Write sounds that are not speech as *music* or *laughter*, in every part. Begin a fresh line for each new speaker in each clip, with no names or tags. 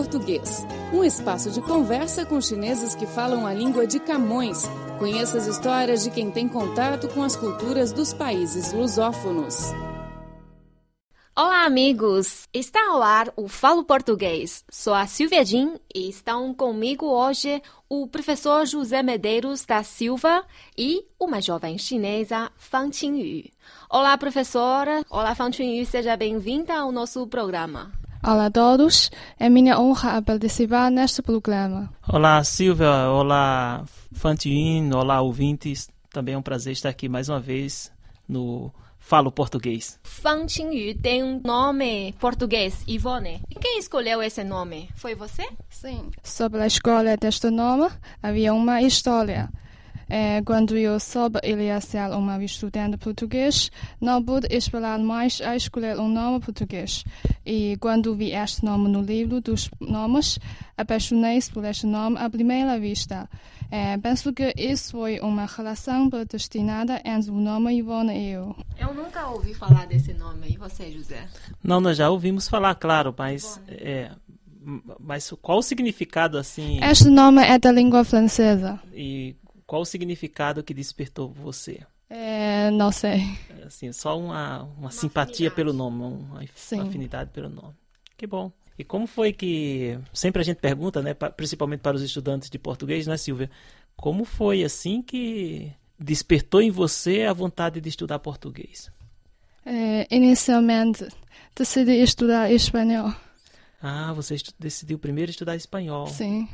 Português, um espaço de conversa com chineses que falam a língua de Camões. Conheça as histórias de quem tem contato com as culturas dos países lusófonos.
Olá, amigos! Está ao ar o Falo Português. Sou a Silvia Jin e estão comigo hoje o professor José Medeiros da Silva e uma jovem chinesa, Fan Qingyu. Olá, professora! Olá, Fan Qingyu, seja bem-vinda ao nosso programa.
Olá a todos, é minha honra participar neste programa.
Olá, Silvia, olá, Fan Qingyu, olá, ouvintes. Também é um prazer estar aqui mais uma vez no falo português.
Fan Qingyu tem um nome português, Ivone. E quem escolheu esse nome? Foi você?
Sim. Sobre a escolha deste nome, havia uma história. É, quando eu soube ele ia ser uma estudante português, não pude esperar mais a escolher um nome português. E quando vi este nome no livro dos nomes, apaixonei-se por este nome à primeira vista. É, penso que isso foi uma relação predestinada entre o nome Ivone e eu.
Eu nunca ouvi falar desse nome. E você, José?
Não, nós já ouvimos falar, claro, mas é, mas qual o significado assim?
Este nome é da língua francesa.
E qual o significado que despertou você?
É, não sei.
Assim, só uma, uma, uma simpatia afinidade. pelo nome, uma, uma afinidade pelo nome. Que bom. E como foi que sempre a gente pergunta, né, principalmente para os estudantes de português, né, Silvia? Como foi assim que despertou em você a vontade de estudar português?
É, inicialmente decidi estudar espanhol.
Ah, você decidiu primeiro estudar espanhol.
Sim.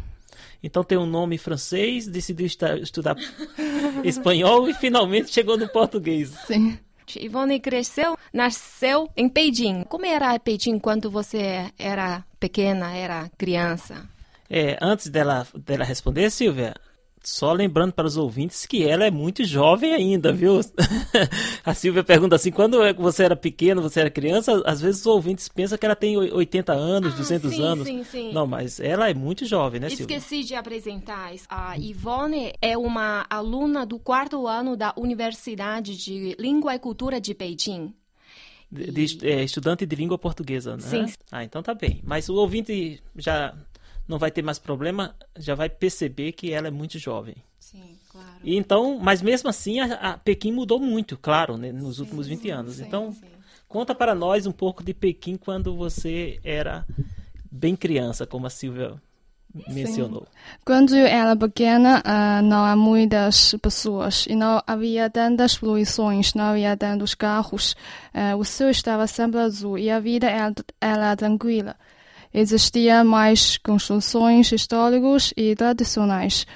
Então tem um nome francês, decidiu estudar *laughs* espanhol e finalmente chegou no português.
Sim.
Ivone cresceu, nasceu em Pequim. Como era Pequim quando você era pequena, era criança?
É, antes dela, dela responder, Silvia, só lembrando para os ouvintes que ela é muito jovem ainda, viu? *laughs* A Silvia pergunta assim: quando é você era pequeno, você era criança, às vezes os ouvintes pensam que ela tem 80 anos, ah, 200
sim,
anos.
Sim, sim.
Não, mas ela é muito jovem, né, Silvia?
Esqueci de apresentar. A Ivone é uma aluna do quarto ano da Universidade de Língua e Cultura de Beijing.
De, de, é, estudante de língua portuguesa, né?
Sim.
Ah, então tá bem. Mas o ouvinte já não vai ter mais problema, já vai perceber que ela é muito jovem.
Sim, claro.
E então, mas mesmo assim, a, a Pequim mudou muito, claro, né, nos sim, últimos 20 anos.
Sim,
então,
sim.
conta para nós um pouco de Pequim quando você era bem criança, como a Silvia mencionou.
Sim. Quando eu era pequena, uh, não há muitas pessoas e não havia tantas poluições, não havia tantos carros. Uh, o céu estava sempre azul e a vida era, era tranquila existiam mais construções históricas e tradicionais.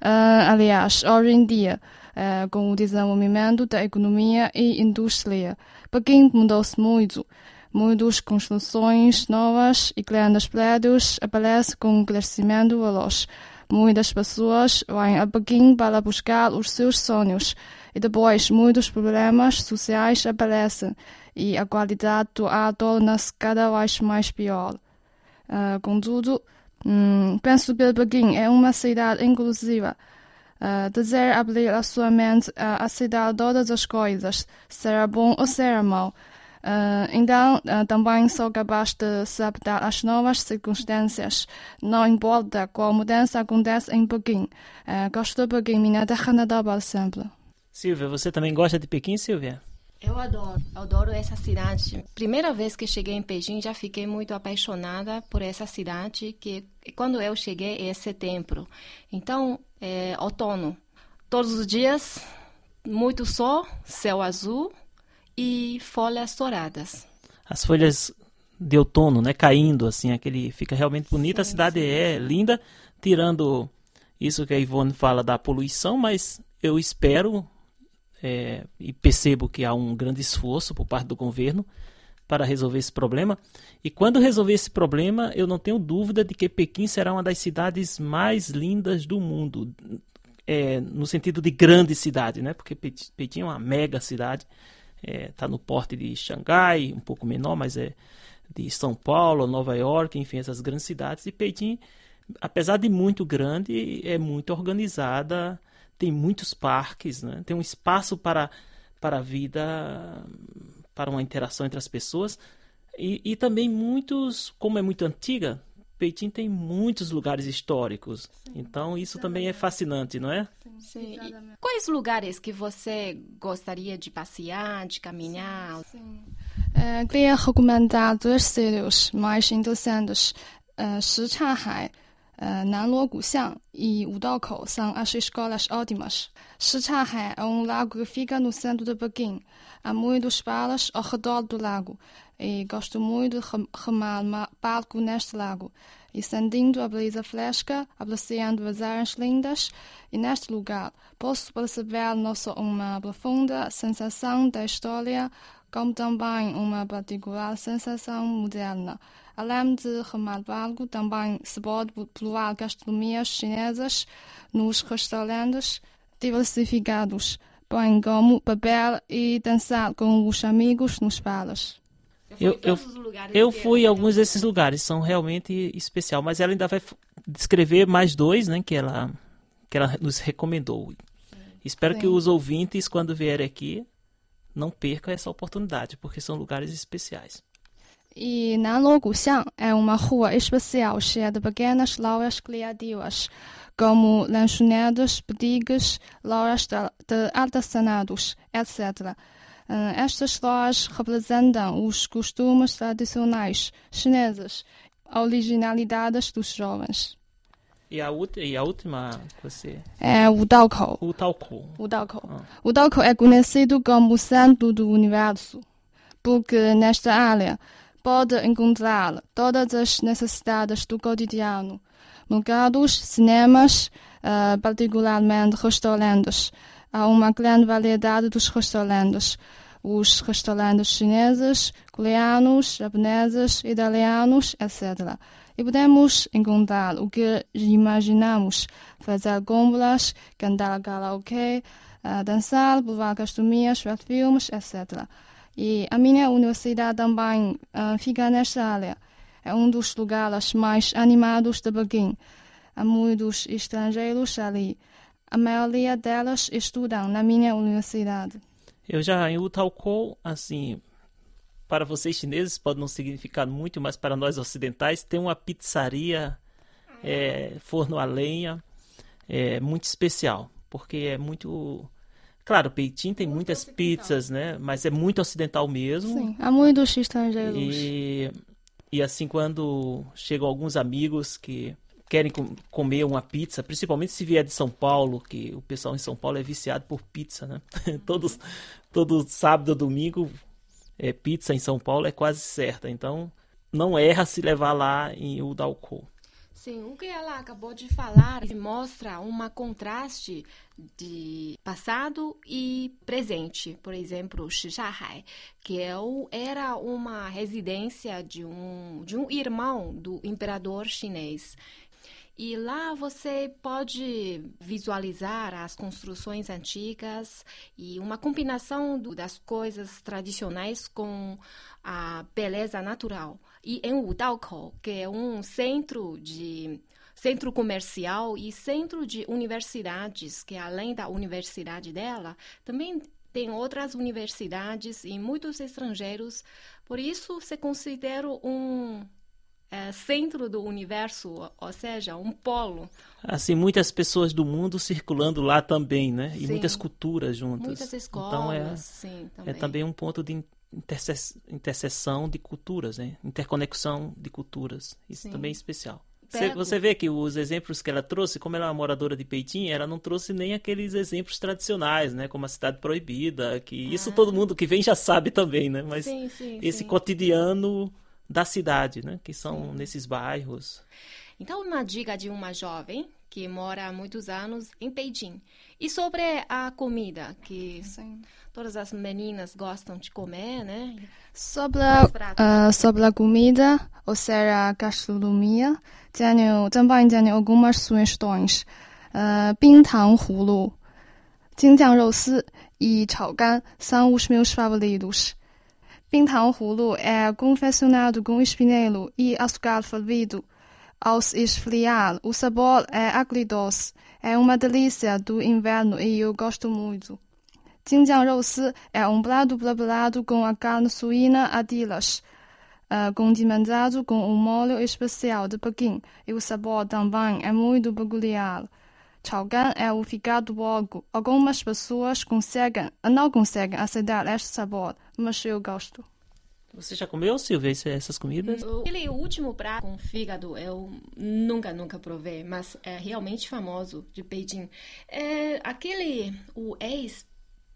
Uh, aliás, hoje em dia, uh, com o desenvolvimento da economia e indústria, Pequim mudou-se muito. Muitas construções novas e grandes prédios aparecem com um crescimento veloz. Muitas pessoas vêm a Pequim para buscar os seus sonhos. E depois, muitos problemas sociais aparecem e a qualidade do ar torna-se cada vez mais pior. Uh, contudo, hum, penso que Pequim é uma cidade inclusiva. Uh, dizer abrir a sua mente a aceitar todas as coisas, será bom ou será mau. Uh, então, uh, também sou capaz de se adaptar às novas circunstâncias. Não importa qual mudança acontece em Pequim. Uh, gosto de Pequim, minha terra natal para sempre.
Silvia, você também gosta de Pequim, Silvia?
Eu adoro, adoro essa cidade. Primeira vez que cheguei em Pequim, já fiquei muito apaixonada por essa cidade, que quando eu cheguei é setembro. Então, é outono. Todos os dias, muito sol, céu azul e folhas douradas.
As folhas de outono, né, caindo assim, aquele fica realmente bonita.
Sim,
a cidade
sim,
é linda, tirando isso que a Ivone fala da poluição, mas eu espero é, e percebo que há um grande esforço por parte do governo para resolver esse problema. E quando resolver esse problema, eu não tenho dúvida de que Pequim será uma das cidades mais lindas do mundo, é, no sentido de grande cidade, né? Porque Pequim é uma mega cidade, está é, tá no porte de Xangai, um pouco menor, mas é de São Paulo, Nova York, enfim, essas grandes cidades. E Pequim, apesar de muito grande, é muito organizada tem muitos parques, né? tem um espaço para, para a vida, para uma interação entre as pessoas. E, e também muitos, como é muito antiga, Peitim tem muitos lugares históricos. Sim, então isso exatamente. também é fascinante, não é?
Sim. quais lugares que você gostaria de passear, de caminhar?
Sim. É, queria recomendar dois sítios mais interessantes. Uh, Shichahai, uh, Nanluo Guxiang e Wudao são as escolas ótimas. Shichahai é um lago que fica no centro de Pequim. Há muitos bares ao redor do lago e gosto muito de remar barco neste lago e sentindo a brisa fresca, apreciando as áreas lindas, e neste lugar posso perceber não só uma profunda sensação da história, como também uma particular sensação moderna. Além de remar barco, também se pode provar gastronomias chinesas nos restaurantes diversificados, bem como beber e dançar com os amigos nos bares.
Eu, eu, eu fui em alguns desses lugares, são realmente especial, mas ela ainda vai descrever mais dois, né, que ela que ela nos recomendou. Sim. Espero Sim. que os ouvintes, quando vierem aqui, não percam essa oportunidade, porque são lugares especiais.
E Nanluo Guxiang é uma rua especial cheia de pequenas lojas criativas, como lanchonetes, boutiques, lojas de, de artesanatos, etc. Estas lojas representam os costumes tradicionais chineses, originalidades dos jovens.
E a, e a última você?
É o Daokou.
O Daokou.
O Daokou. Ah. O Daokou é conhecido como o centro do universo, porque nesta área pode encontrar todas as necessidades do cotidiano, mercados, cinemas, uh, particularmente restaurantes. Há uma grande variedade dos restaurantes, os restaurantes chineses, coreanos, japoneses, italianos, etc. E podemos encontrar o que imaginamos: fazer compras, cantar karaoke, uh, dançar, provar gastronomias, ver filmes, etc. E a minha universidade também uh, fica nesta área. É um dos lugares mais animados de Pequim. Há muitos estrangeiros ali. A maioria delas estudam na minha universidade.
Eu já em Utalco, assim, para vocês chineses pode não significar muito, mas para nós ocidentais tem uma pizzaria, é, forno a lenha, é muito especial, porque é muito Claro, Peitim tem muito muitas ocidental. pizzas, né? Mas é muito ocidental mesmo.
Sim, há muitos estrangeiros.
E, e assim, quando chegam alguns amigos que querem com, comer uma pizza, principalmente se vier de São Paulo, que o pessoal em São Paulo é viciado por pizza, né? *laughs* Todos, todo sábado ou domingo, é, pizza em São Paulo é quase certa. Então, não erra se levar lá em Udalco.
Sim, o que ela acabou de falar mostra um contraste de passado e presente. Por exemplo, Shishahai, que é era uma residência de um, de um irmão do imperador chinês. E lá você pode visualizar as construções antigas e uma combinação do, das coisas tradicionais com a beleza natural. E em Wudaokou, que é um centro de centro comercial e centro de universidades, que além da universidade dela, também tem outras universidades e muitos estrangeiros. Por isso, se considera um é, centro do universo, ou seja, um polo.
Assim, muitas pessoas do mundo circulando lá também, né? E sim. muitas culturas juntas.
Muitas escolas, então é, sim,
também. É também um ponto de interseção de culturas, né? Interconexão de culturas. Isso sim. também é especial. Você, você vê que os exemplos que ela trouxe, como ela é uma moradora de Peitim, ela não trouxe nem aqueles exemplos tradicionais, né? Como a cidade proibida, que ah. isso todo mundo que vem já sabe também, né? Mas sim, sim, esse cotidiano da cidade, né? Que são Sim. nesses bairros.
Então, uma dica de uma jovem que mora há muitos anos em Beijing. E sobre a comida, que Sim. todas as meninas gostam de comer, né?
Sobre a, uh, sobre a comida, ou seja, a gastronomia, tenho, também tenho algumas sugestões. Uh, 冰糖葫芦、京酱肉丝 e 炒肝 são os meus favoritos. Bing Tang Hulu é confeccionado com espinelo e açúcar fervido. Ao esfriar, o sabor é agridoce. É uma delícia do inverno e eu gosto muito. Jinjiang Rou é um prato preparado com a carne suína a tiras. uh, condimentado com um molho especial de Pequim e o sabor também é muito peculiar. Chaugan é o fígado porco. Algumas pessoas conseguem, não conseguem aceitar este sabor, mas eu gosto.
Você já comeu, Silvia, essas comidas?
Aquele último prato com fígado eu nunca, nunca provei, mas é realmente famoso de Beijing. É, aquele, o ex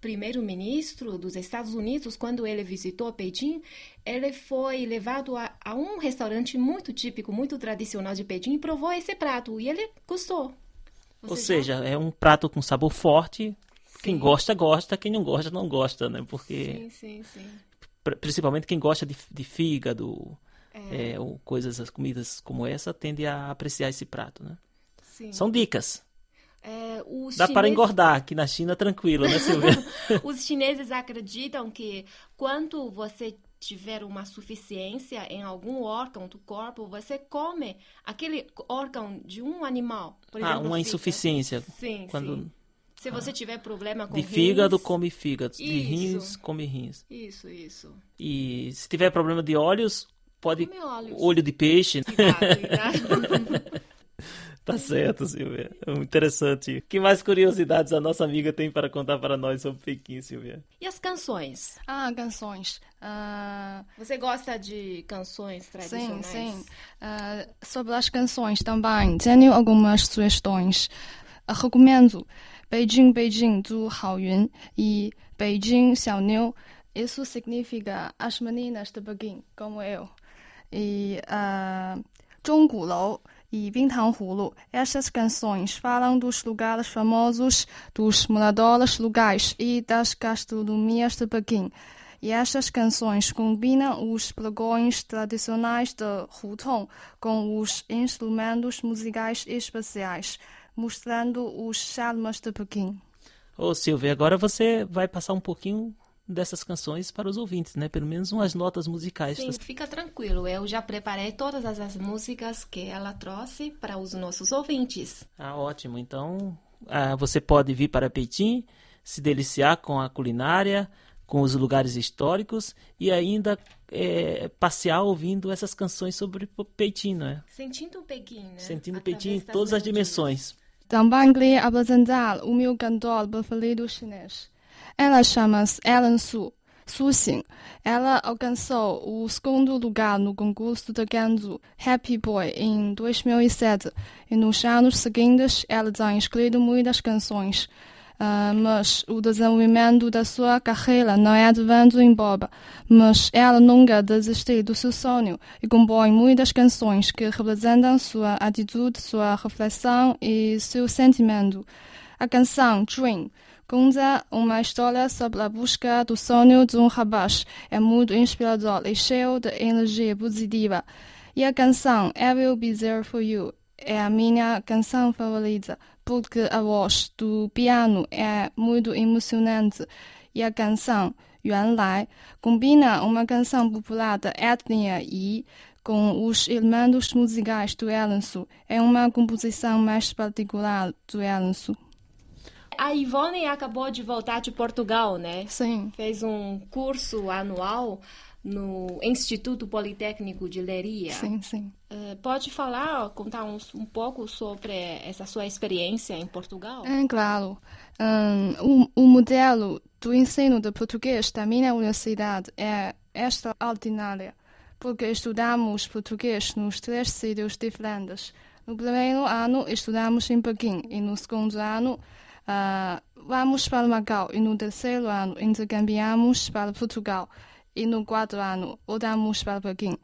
primeiro-ministro dos Estados Unidos, quando ele visitou Beijing, ele foi levado a, a, um restaurante muito típico, muito tradicional de Beijing e provou esse prato e ele gostou.
Você Ou seja, já... é um prato com sabor forte. Quem gosta, gosta. Quem não gosta, não gosta, né? Porque...
Sim, sim, sim
principalmente quem gosta de, de fígado é. É, ou coisas, as comidas como essa, tende a apreciar esse prato, né? Sim. São dicas.
É, Dá
chineses... para engordar aqui na China tranquilo, né, Silvia? *laughs*
os chineses acreditam que quando você tiver uma suficiência em algum órgão do corpo, você come aquele órgão de um animal. Por
ah, uma insuficiência.
Sim, quando... sim. Se você tiver problema com
De fígado, come fígado. De rins, come rins.
Isso, isso.
E se tiver problema de olhos, pode... Olho de peixe. *laughs* Tá certo, Silvia. É interessante. Que mais curiosidades a nossa amiga tem para contar para nós sobre Pequim, Silvia?
E as canções?
Ah, canções.
Uh... Você gosta de canções tradicionais?
Sim, sim. Uh, sobre as canções também, tenho algumas sugestões. Uh, recomendo Beijing, Beijing do Haoyun e Beijing Xiaoniu. Isso significa as meninas de Pequim, como eu. E uh, Zhonggulou e Bintang Hulu. Estas canções falam dos lugares famosos, dos moradores locais e das gastronomias de Pequim. E estas canções combinam os pregões tradicionais de Hutong com os instrumentos musicais especiais mostrando os charmes de Pequim.
Ô Silvia, agora você vai passar um pouquinho dessas canções para os ouvintes, né? Pelo menos umas notas musicais.
Sim, fica tranquilo. Eu já preparei todas as músicas que ela trouxe para os nossos ouvintes.
Ah, ótimo. Então, ah, você pode vir para Peitim, se deliciar com a culinária, com os lugares históricos e ainda é, passear ouvindo essas canções sobre Peitim, né?
Sentindo Pequim, né?
Sentindo Peitim em todas as dimensões.
Lhe apresentar o meu cantor preferido chinês. Ela chama-se Ellen Su. Su Xing. Ela alcançou o segundo lugar no concurso de canto Happy Boy em 2007 e nos anos seguintes ela tem escrito muitas canções. Uh, mas o desenvolvimento da sua carreira não é de vento em boba. Mas ela nunca desistiu do seu sonho e compõe muitas canções que representam sua atitude, sua reflexão e seu sentimento. A canção Dream conta uma história sobre a busca do sonho de um rapaz. É muito inspirador e cheio de energia positiva. E a canção I Will Be There For You é a minha canção favorita porque a voz do piano é muito emocionante e a canção Yuan Lai combina uma canção popular da etnia Yi com os elementos musicais do Elensu. É uma composição mais particular do Elensu.
A Ivone acabou de voltar de Portugal, né?
Sim.
Fez um curso anual no Instituto Politécnico de Leiria.
Sim, sim.
Uh, pode falar, contar um, um, pouco sobre essa sua experiência em Portugal?
É, claro. Um, o, o modelo do ensino de português da minha universidade é extraordinário, porque estudamos português nos três sítios diferentes. No primeiro ano estudamos em Pequim e no segundo ano uh, vamos para Macau e no terceiro ano intercambiamos para Portugal e no quarto ano voltamos para Pequim.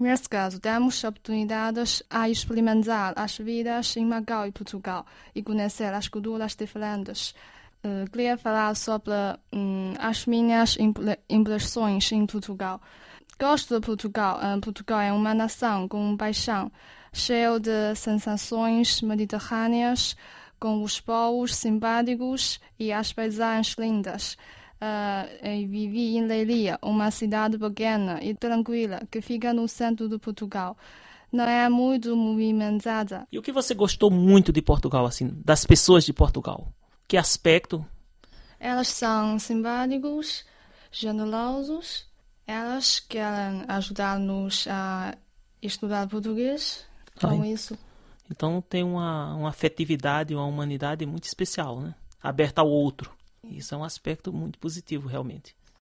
Nesse caso, damos oportunidades a experimentar as vidas em Macau e Portugal e conhecer as culturas diferentes. Uh, queria falar sobre um, as minhas impressões em Portugal. Gosto de Portugal. Uh, Portugal é uma nação com paixão, cheia de sensações mediterrâneas, com os povos simpáticos e as paisagens lindas uh, vivi em Leiria, uma cidade pequena e tranquila que fica no centro de Portugal. Não é muito movimentada.
E o que você gostou muito de Portugal, assim, das pessoas de Portugal? Que aspecto?
Elas são simpáticos, generosos Elas querem ajudar-nos a estudar português com
Ai.
isso.
Então tem uma, uma afetividade, uma humanidade muito especial, né? Aberta ao outro. Isso é um aspecto muito positivo, realmente.